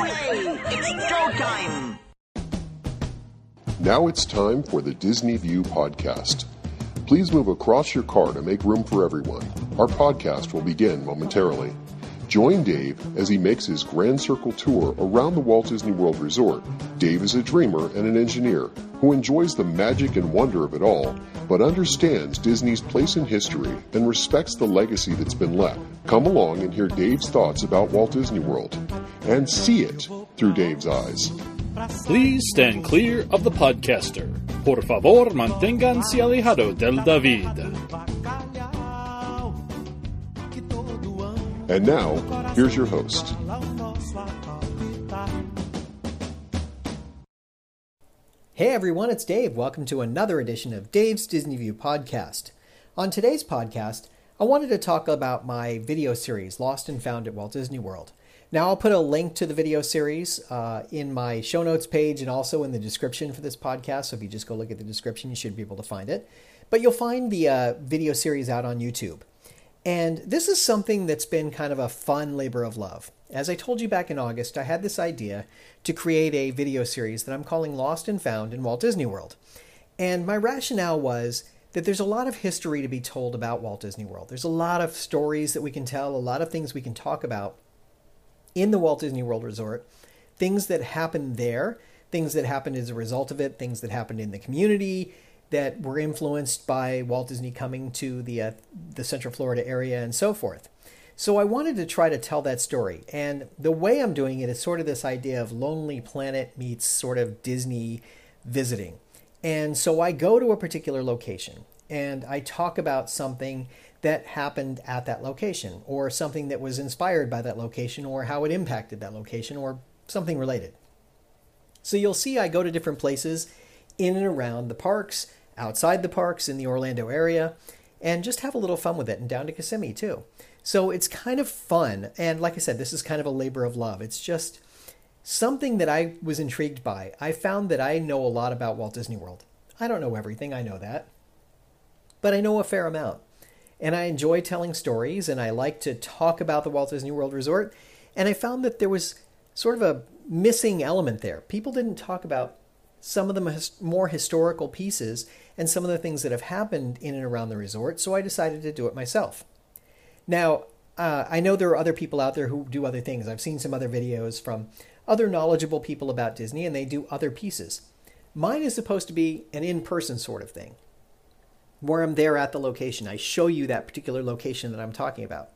It's! Now it's time for the Disney View podcast. Please move across your car to make room for everyone. Our podcast will begin momentarily. Join Dave as he makes his Grand Circle tour around the Walt Disney World Resort. Dave is a dreamer and an engineer who enjoys the magic and wonder of it all, but understands Disney's place in history and respects the legacy that's been left. Come along and hear Dave's thoughts about Walt Disney World and see it through Dave's eyes. Please stand clear of the podcaster. Por favor, manténganse alejado del David. And now, here's your host. Hey everyone, it's Dave. Welcome to another edition of Dave's Disney View podcast. On today's podcast, I wanted to talk about my video series, Lost and Found at Walt Disney World. Now, I'll put a link to the video series uh, in my show notes page and also in the description for this podcast. So if you just go look at the description, you should be able to find it. But you'll find the uh, video series out on YouTube. And this is something that's been kind of a fun labor of love. As I told you back in August, I had this idea to create a video series that I'm calling Lost and Found in Walt Disney World. And my rationale was that there's a lot of history to be told about Walt Disney World. There's a lot of stories that we can tell, a lot of things we can talk about in the Walt Disney World Resort, things that happened there, things that happened as a result of it, things that happened in the community that were influenced by Walt Disney coming to the uh, the Central Florida area and so forth. So I wanted to try to tell that story. And the way I'm doing it is sort of this idea of Lonely Planet meets sort of Disney visiting. And so I go to a particular location and I talk about something that happened at that location or something that was inspired by that location or how it impacted that location or something related. So you'll see I go to different places in and around the parks, outside the parks in the Orlando area, and just have a little fun with it and down to Kissimmee too. So it's kind of fun. And like I said, this is kind of a labor of love. It's just something that I was intrigued by. I found that I know a lot about Walt Disney World. I don't know everything, I know that. But I know a fair amount. And I enjoy telling stories and I like to talk about the Walt Disney World Resort. And I found that there was sort of a missing element there. People didn't talk about some of the more historical pieces and some of the things that have happened in and around the resort, so I decided to do it myself. Now, uh, I know there are other people out there who do other things. I've seen some other videos from other knowledgeable people about Disney, and they do other pieces. Mine is supposed to be an in person sort of thing, where I'm there at the location. I show you that particular location that I'm talking about.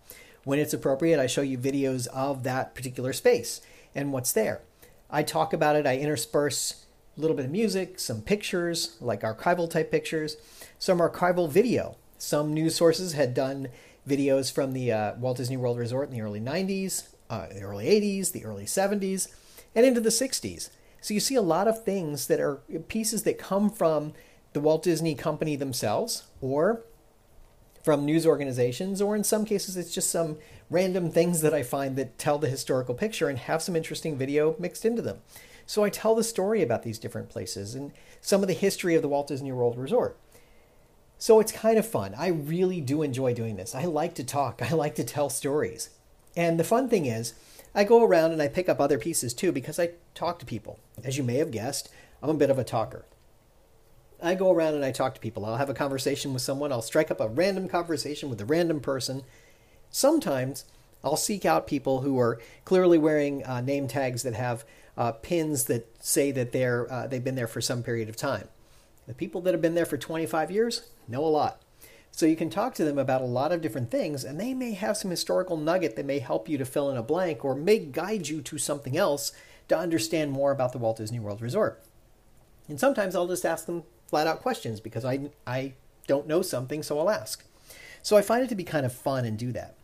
When it's appropriate, I show you videos of that particular space and what's there. I talk about it, I intersperse a little bit of music, some pictures, like archival type pictures, some archival video. Some news sources had done videos from the uh, Walt Disney World Resort in the early 90s, uh, the early 80s, the early 70s, and into the 60s. So you see a lot of things that are pieces that come from the Walt Disney Company themselves or from news organizations, or in some cases, it's just some random things that I find that tell the historical picture and have some interesting video mixed into them. So I tell the story about these different places and some of the history of the Walt Disney World Resort. So it's kind of fun. I really do enjoy doing this. I like to talk, I like to tell stories. And the fun thing is, I go around and I pick up other pieces too because I talk to people. As you may have guessed, I'm a bit of a talker. I go around and I talk to people. I'll have a conversation with someone, I'll strike up a random conversation with a random person. Sometimes I'll seek out people who are clearly wearing uh, name tags that have uh, pins that say that they're uh, they've been there for some period of time. The people that have been there for 25 years know a lot. So you can talk to them about a lot of different things, and they may have some historical nugget that may help you to fill in a blank or may guide you to something else to understand more about the Walt Disney World Resort. And sometimes I'll just ask them flat out questions because I, I don't know something, so I'll ask. So I find it to be kind of fun and do that.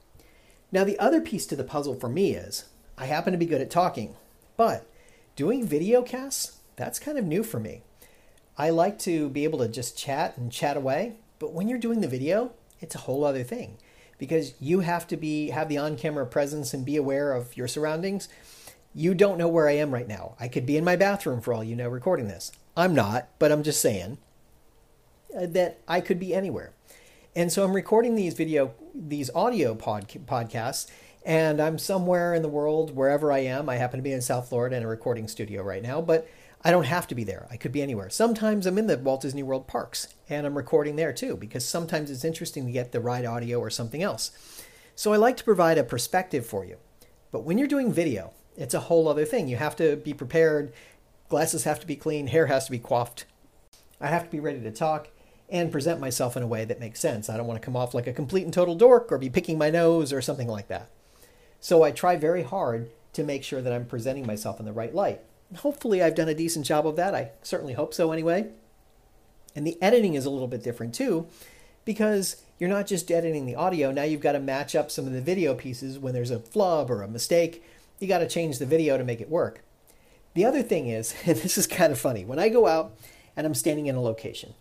Now, the other piece to the puzzle for me is I happen to be good at talking, but doing video casts, that's kind of new for me. I like to be able to just chat and chat away, but when you're doing the video, it's a whole other thing because you have to be have the on-camera presence and be aware of your surroundings. You don't know where I am right now. I could be in my bathroom for all you know recording this. I'm not, but I'm just saying uh, that I could be anywhere. And so I'm recording these video these audio pod, podcasts and I'm somewhere in the world, wherever I am. I happen to be in South Florida in a recording studio right now, but I don't have to be there. I could be anywhere. Sometimes I'm in the Walt Disney World parks and I'm recording there too, because sometimes it's interesting to get the ride audio or something else. So I like to provide a perspective for you. But when you're doing video, it's a whole other thing. You have to be prepared. Glasses have to be clean, hair has to be coiffed. I have to be ready to talk and present myself in a way that makes sense. I don't want to come off like a complete and total dork or be picking my nose or something like that. So I try very hard to make sure that I'm presenting myself in the right light. Hopefully, I've done a decent job of that. I certainly hope so, anyway. And the editing is a little bit different too, because you're not just editing the audio. Now you've got to match up some of the video pieces when there's a flub or a mistake. You got to change the video to make it work. The other thing is, and this is kind of funny, when I go out and I'm standing in a location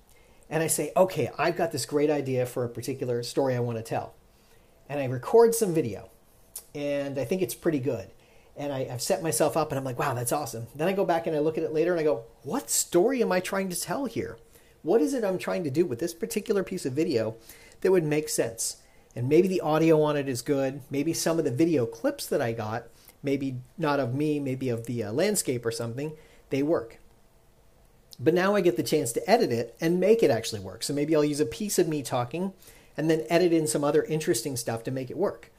and I say, okay, I've got this great idea for a particular story I want to tell, and I record some video and I think it's pretty good. And I, have set myself up and I'm like, wow, that's awesome. Then I go back and I look at it later and I go, what story am I trying to tell here? What is it I'm trying to do with this particular piece of video that would make sense? And maybe the audio on it is good. Maybe some of the video clips that I got, maybe not of me, maybe of the uh, landscape or something, they work. But now I get the chance to edit it and make it actually work. So maybe I'll use a piece of me talking and then edit in some other interesting stuff to make it work.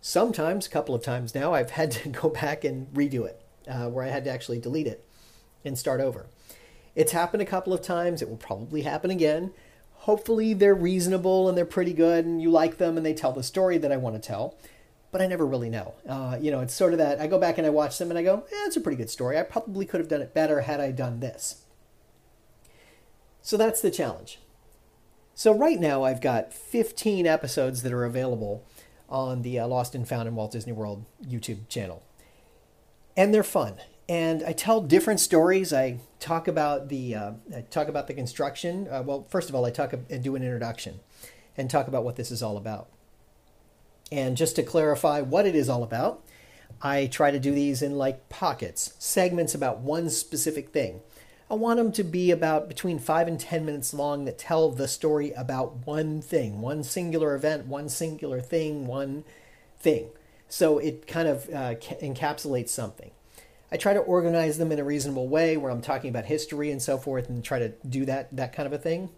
Sometimes, a couple of times now, I've had to go back and redo it, uh, where I had to actually delete it and start over. It's happened a couple of times. It will probably happen again. Hopefully, they're reasonable and they're pretty good, and you like them and they tell the story that I want to tell. But I never really know. Uh, you know, it's sort of that I go back and I watch them and I go, eh, it's a pretty good story. I probably could have done it better had I done this. So that's the challenge. So right now, I've got 15 episodes that are available on the uh, Lost and Found in Walt Disney World YouTube channel. And they're fun. And I tell different stories. I talk about the uh, I talk about the construction. Uh, well, first of all, I talk and do an introduction and talk about what this is all about. And just to clarify what it is all about, I try to do these in like pockets, segments about one specific thing. I want them to be about between five and 10 minutes long that tell the story about one thing, one singular event, one singular thing, one thing. So it kind of uh, encapsulates something. I try to organize them in a reasonable way where I'm talking about history and so forth and try to do that, that kind of a thing.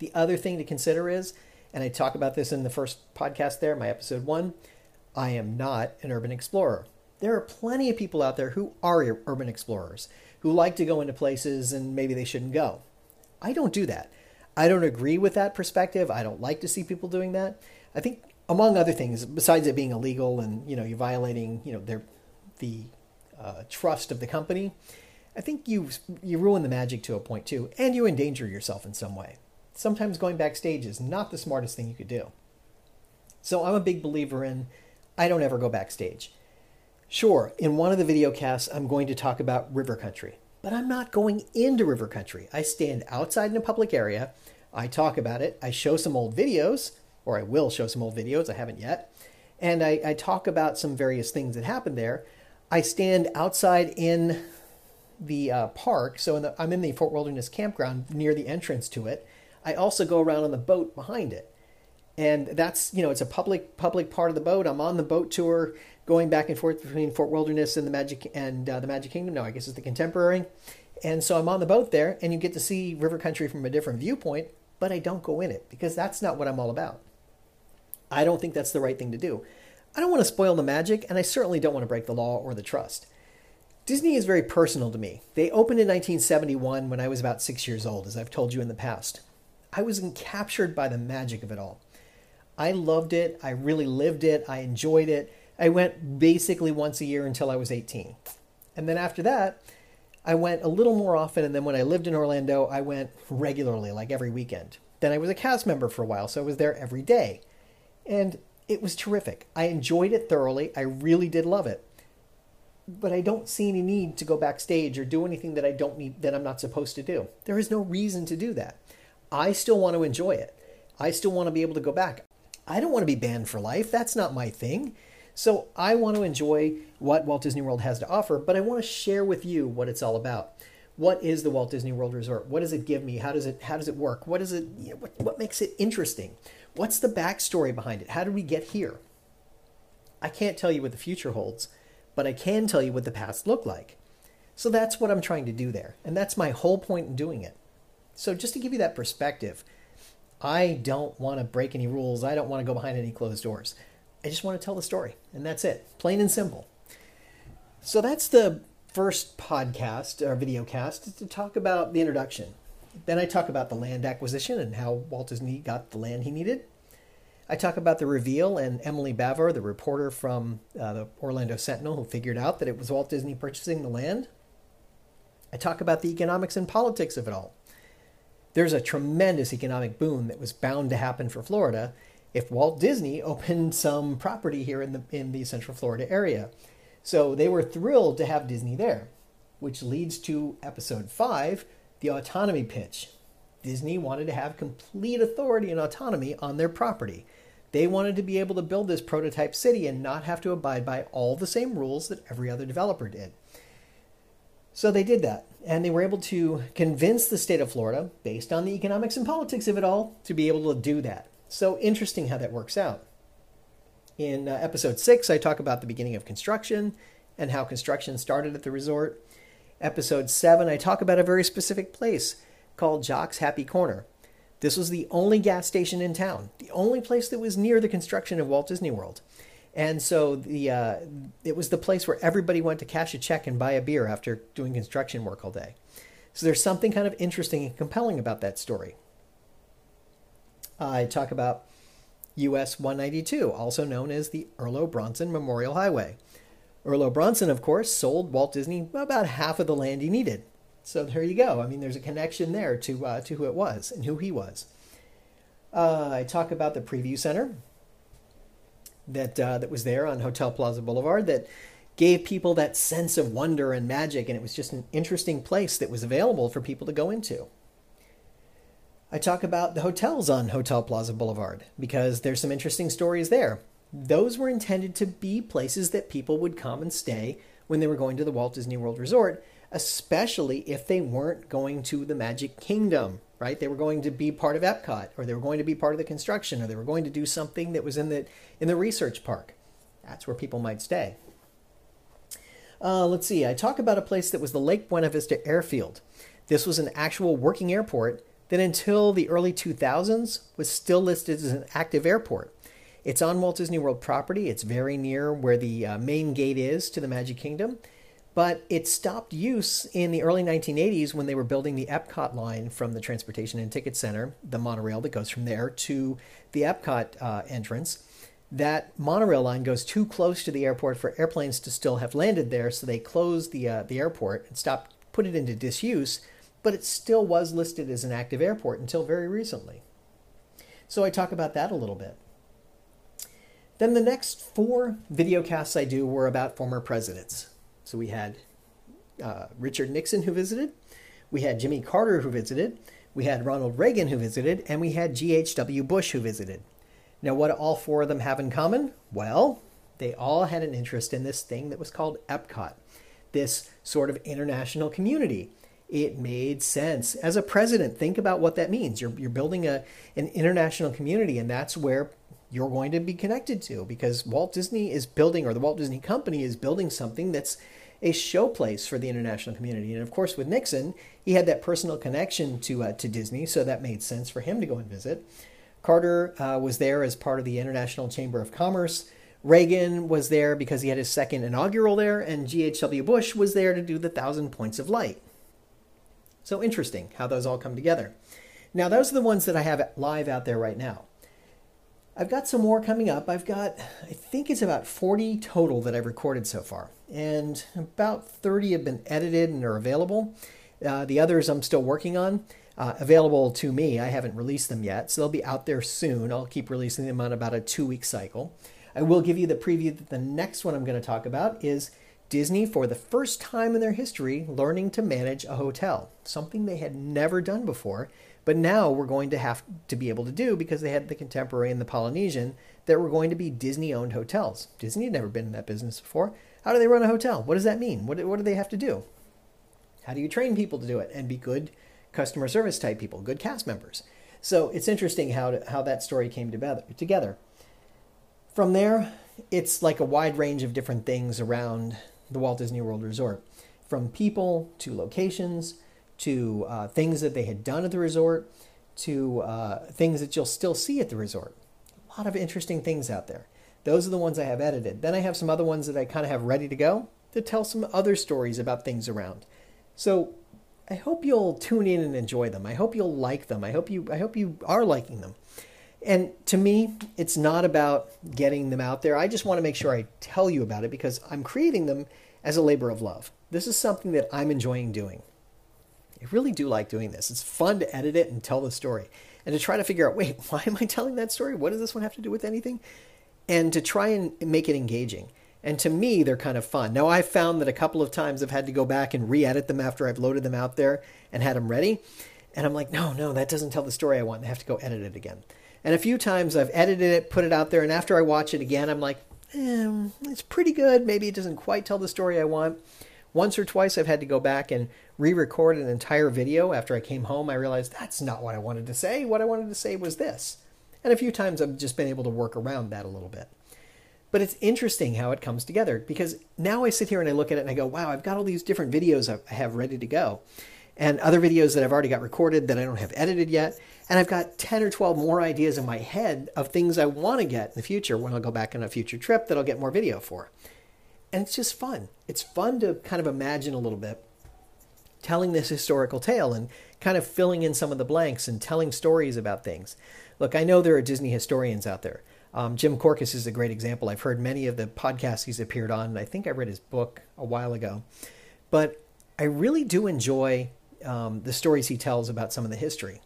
The other thing to consider is, and I talk about this in the first podcast there, my episode one, I am not an urban explorer. There are plenty of people out there who are urban explorers who like to go into places and maybe they shouldn't go. I don't do that. I don't agree with that perspective. I don't like to see people doing that. I think, among other things, besides it being illegal and you know you're violating you know their the uh, trust of the company, I think you you ruin the magic to a point too, and you endanger yourself in some way. Sometimes going backstage is not the smartest thing you could do. So I'm a big believer in I don't ever go backstage. Sure, in one of the video casts, I'm going to talk about river country, but I'm not going into river country. I stand outside in a public area, I talk about it, I show some old videos, or I will show some old videos, I haven't yet, and I, I talk about some various things that happened there. I stand outside in the uh, park, so in the, I'm in the Fort Wilderness campground near the entrance to it. I also go around on the boat behind it and that's you know it's a public public part of the boat. I'm on the boat tour, going back and forth between Fort Wilderness and the Magic and uh, the Magic Kingdom. No, I guess it's the Contemporary. And so I'm on the boat there, and you get to see river country from a different viewpoint. But I don't go in it because that's not what I'm all about. I don't think that's the right thing to do. I don't want to spoil the magic, and I certainly don't want to break the law or the trust. Disney is very personal to me. They opened in 1971 when I was about six years old, as I've told you in the past. I was captured by the magic of it all. I loved it. I really lived it. I enjoyed it. I went basically once a year until I was 18. And then after that, I went a little more often. And then when I lived in Orlando, I went regularly, like every weekend. Then I was a cast member for a while, so I was there every day. And it was terrific. I enjoyed it thoroughly. I really did love it. But I don't see any need to go backstage or do anything that I don't need that I'm not supposed to do. There is no reason to do that. I still want to enjoy it. I still want to be able to go back. I don't want to be banned for life. That's not my thing. So I want to enjoy what Walt Disney World has to offer, but I want to share with you what it's all about. What is the Walt Disney World Resort? What does it give me? How does it how does it work? What is it what, what makes it interesting? What's the backstory behind it? How did we get here? I can't tell you what the future holds, but I can tell you what the past looked like. So that's what I'm trying to do there. And that's my whole point in doing it. So just to give you that perspective, I don't want to break any rules. I don't want to go behind any closed doors. I just want to tell the story. And that's it. Plain and simple. So that's the first podcast or video cast to talk about the introduction. Then I talk about the land acquisition and how Walt Disney got the land he needed. I talk about the reveal and Emily Bavar, the reporter from uh, the Orlando Sentinel, who figured out that it was Walt Disney purchasing the land. I talk about the economics and politics of it all. There's a tremendous economic boom that was bound to happen for Florida if Walt Disney opened some property here in the in the Central Florida area. So they were thrilled to have Disney there, which leads to episode 5, the autonomy pitch. Disney wanted to have complete authority and autonomy on their property. They wanted to be able to build this prototype city and not have to abide by all the same rules that every other developer did. So they did that, and they were able to convince the state of Florida, based on the economics and politics of it all, to be able to do that. So interesting how that works out. In uh, episode six, I talk about the beginning of construction and how construction started at the resort. Episode seven, I talk about a very specific place called Jock's Happy Corner. This was the only gas station in town, the only place that was near the construction of Walt Disney World. And so the uh, it was the place where everybody went to cash a check and buy a beer after doing construction work all day. So there's something kind of interesting and compelling about that story. I talk about US 192, also known as the Irlo Bronson Memorial Highway. Irlo Bronson, of course, sold Walt Disney about half of the land he needed. So there you go. I mean, there's a connection there to uh, to who it was and who he was. Uh, I talk about the preview center, that uh, that was there on Hotel Plaza Boulevard that gave people that sense of wonder and magic, and it was just an interesting place that was available for people to go into. I talk about the hotels on Hotel Plaza Boulevard because there's some interesting stories there. Those were intended to be places that people would come and stay when they were going to the Walt Disney World Resort, especially if they weren't going to the Magic Kingdom right? They were going to be part of Epcot, or they were going to be part of the construction, or they were going to do something that was in the in the research park. That's where people might stay. Uh, let's see. I talk about a place that was the Lake Buena Vista Airfield. This was an actual working airport that, until the early 2000s, was still listed as an active airport. It's on Walt Disney World property. It's very near where the uh, main gate is to the Magic Kingdom but it stopped use in the early 1980s when they were building the Epcot line from the Transportation and Ticket Center, the monorail that goes from there to the Epcot uh, entrance. That monorail line goes too close to the airport for airplanes to still have landed there, so they closed the uh, the airport and stopped, put it into disuse. But it still was listed as an active airport until very recently. So I talk about that a little bit. Then the next four video casts I do were about former presidents. So we had uh, Richard Nixon who visited, we had Jimmy Carter who visited, we had Ronald Reagan who visited, and we had G.H.W. Bush who visited. Now, what do all four of them have in common? Well, they all had an interest in this thing that was called Epcot, this sort of international community. It made sense. As a president, think about what that means. You're, you're building a, an international community, and that's where you're going to be connected to because Walt Disney is building, or the Walt Disney Company is building something that's a showplace for the international community. And of course, with Nixon, he had that personal connection to uh, to Disney, so that made sense for him to go and visit. Carter uh, was there as part of the International Chamber of Commerce. Reagan was there because he had his second inaugural there, and G.H.W. Bush was there to do the Thousand Points of Light. So interesting how those all come together. Now, those are the ones that I have live out there right now. I've got some more coming up. I've got, I think it's about 40 total that I've recorded so far, and about 30 have been edited and are available. Uh, the others I'm still working on, uh, available to me. I haven't released them yet, so they'll be out there soon. I'll keep releasing them on about a two week cycle. I will give you the preview that the next one I'm going to talk about is Disney, for the first time in their history, learning to manage a hotel, something they had never done before but now we're going to have to be able to do because they had the contemporary and the Polynesian that were going to be Disney owned hotels. Disney had never been in that business before. How do they run a hotel? What does that mean? What, what do they have to do? How do you train people to do it and be good customer service type people, good cast members? So it's interesting how, to, how that story came together. together. From there, it's like a wide range of different things around the Walt Disney World Resort, from people to locations to uh, things that they had done at the resort to uh, things that you'll still see at the resort. A lot of interesting things out there. Those are the ones I have edited. Then I have some other ones that I kind of have ready to go to tell some other stories about things around. So I hope you'll tune in and enjoy them. I hope you'll like them. I hope you I hope you are liking them. And to me, it's not about getting them out there. I just want to make sure I tell you about it because I'm creating them as a labor of love. This is something that I'm enjoying doing. I really do like doing this. It's fun to edit it and tell the story and to try to figure out wait, why am I telling that story? What does this one have to do with anything? And to try and make it engaging. And to me, they're kind of fun. Now, I've found that a couple of times I've had to go back and re edit them after I've loaded them out there and had them ready. And I'm like, no, no, that doesn't tell the story I want. I have to go edit it again. And a few times I've edited it, put it out there, and after I watch it again, I'm like, eh, it's pretty good. Maybe it doesn't quite tell the story I want. Once or twice I've had to go back and re record an entire video. After I came home, I realized that's not what I wanted to say. What I wanted to say was this. And a few times I've just been able to work around that a little bit. But it's interesting how it comes together because now I sit here and I look at it and I go, wow, I've got all these different videos I have ready to go. And other videos that I've already got recorded that I don't have edited yet. And I've got 10 or 12 more ideas in my head of things I want to get in the future when I'll go back on a future trip that I'll get more video for. And it's just fun. It's fun to kind of imagine a little bit telling this historical tale and kind of filling in some of the blanks and telling stories about things. Look, I know there are Disney historians out there. Um, Jim Korkis is a great example. I've heard many of the podcasts he's appeared on, and I think I read his book a while ago. But I really do enjoy um, the stories he tells about some of the history.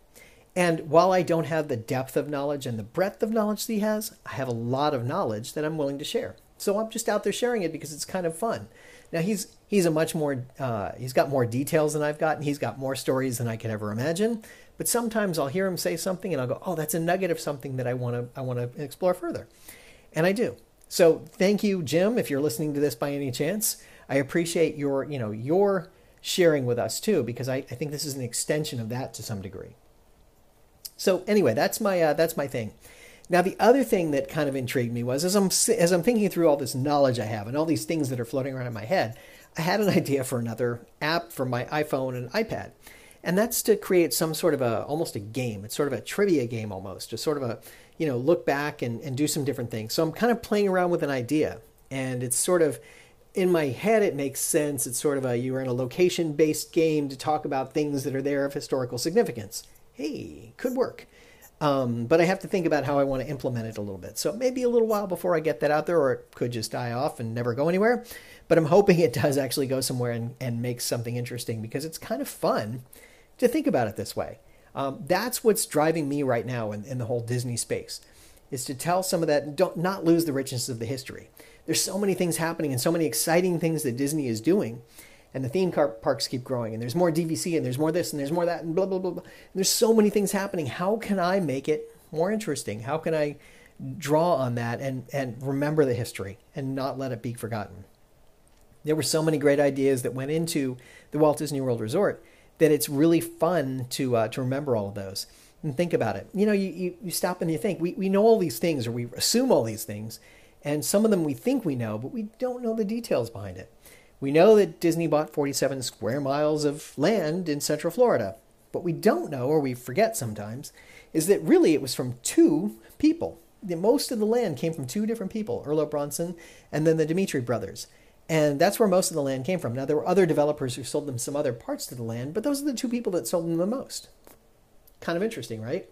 And while I don't have the depth of knowledge and the breadth of knowledge that he has, I have a lot of knowledge that I'm willing to share. So I'm just out there sharing it because it's kind of fun. Now he's he's a much more uh, he's got more details than I've got, and he's got more stories than I could ever imagine. But sometimes I'll hear him say something, and I'll go, "Oh, that's a nugget of something that I want to I want to explore further," and I do. So thank you, Jim, if you're listening to this by any chance. I appreciate your you know your sharing with us too, because I, I think this is an extension of that to some degree. So anyway, that's my uh, that's my thing. Now the other thing that kind of intrigued me was as I'm as I'm thinking through all this knowledge I have and all these things that are floating around in my head, I had an idea for another app for my iPhone and iPad. And that's to create some sort of a almost a game. It's sort of a trivia game almost, just sort of a, you know, look back and, and do some different things. So I'm kind of playing around with an idea. And it's sort of in my head it makes sense. It's sort of a you're in a location based game to talk about things that are there of historical significance hey, could work. Um, but I have to think about how I want to implement it a little bit. So maybe a little while before I get that out there, or it could just die off and never go anywhere. But I'm hoping it does actually go somewhere and, and make something interesting because it's kind of fun to think about it this way. Um, that's what's driving me right now in, in the whole Disney space, is to tell some of that, don't not lose the richness of the history. There's so many things happening and so many exciting things that Disney is doing and the theme park parks keep growing, and there's more DVC, and there's more this, and there's more that, and blah, blah, blah, blah. there's so many things happening. How can I make it more interesting? How can I draw on that and, and remember the history and not let it be forgotten? There were so many great ideas that went into the Walt Disney World Resort that it's really fun to, uh, to remember all of those and think about it. You know, you, you, you stop and you think, we, we know all these things, or we assume all these things, and some of them we think we know, but we don't know the details behind it. We know that Disney bought 47 square miles of land in Central Florida. What we don't know, or we forget sometimes, is that really it was from two people. Most of the land came from two different people, Irlo Bronson and then the Demetree brothers. And that's where most of the land came from. Now, there were other developers who sold them some other parts of the land, but those are the two people that sold them the most. Kind of interesting, right?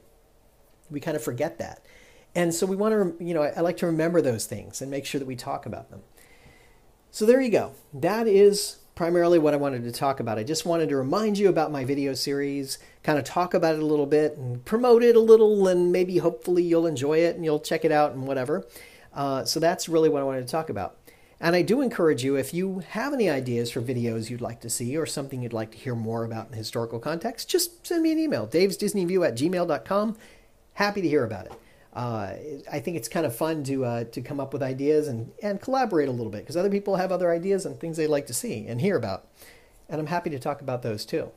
We kind of forget that. And so we want to, you know, I like to remember those things and make sure that we talk about them. So there you go. That is primarily what I wanted to talk about. I just wanted to remind you about my video series, kind of talk about it a little bit and promote it a little, and maybe hopefully you'll enjoy it and you'll check it out and whatever. Uh, so that's really what I wanted to talk about. And I do encourage you, if you have any ideas for videos you'd like to see or something you'd like to hear more about in historical context, just send me an email, davesdisneyview at gmail.com. Happy to hear about it uh, I think it's kind of fun to uh, to come up with ideas and, and collaborate a little bit because other people have other ideas and things they like to see and hear about. And I'm happy to talk about those too.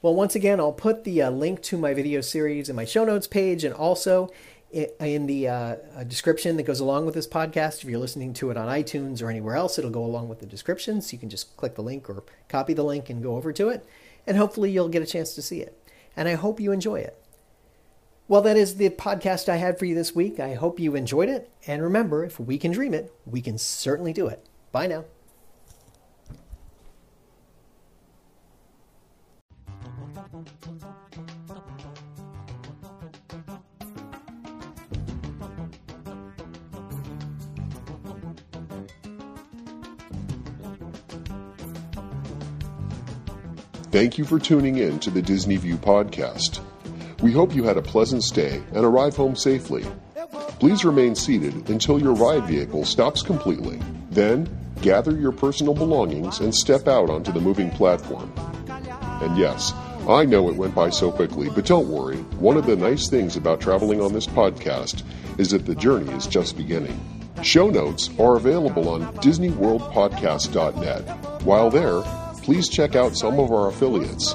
Well, once again, I'll put the uh, link to my video series in my show notes page and also in the uh, description that goes along with this podcast. If you're listening to it on iTunes or anywhere else, it'll go along with the description. So you can just click the link or copy the link and go over to it. And hopefully you'll get a chance to see it. And I hope you enjoy it. Well, that is the podcast I had for you this week. I hope you enjoyed it. And remember, if we can dream it, we can certainly do it. Bye now. Thank you for tuning in to the Disney View podcast. We hope you had a pleasant stay and arrive home safely. Please remain seated until your ride vehicle stops completely. Then, gather your personal belongings and step out onto the moving platform. And yes, I know it went by so quickly, but don't worry. One of the nice things about traveling on this podcast is that the journey is just beginning. Show notes are available on DisneyWorldPodcast.net. While there, please check out some of our affiliates.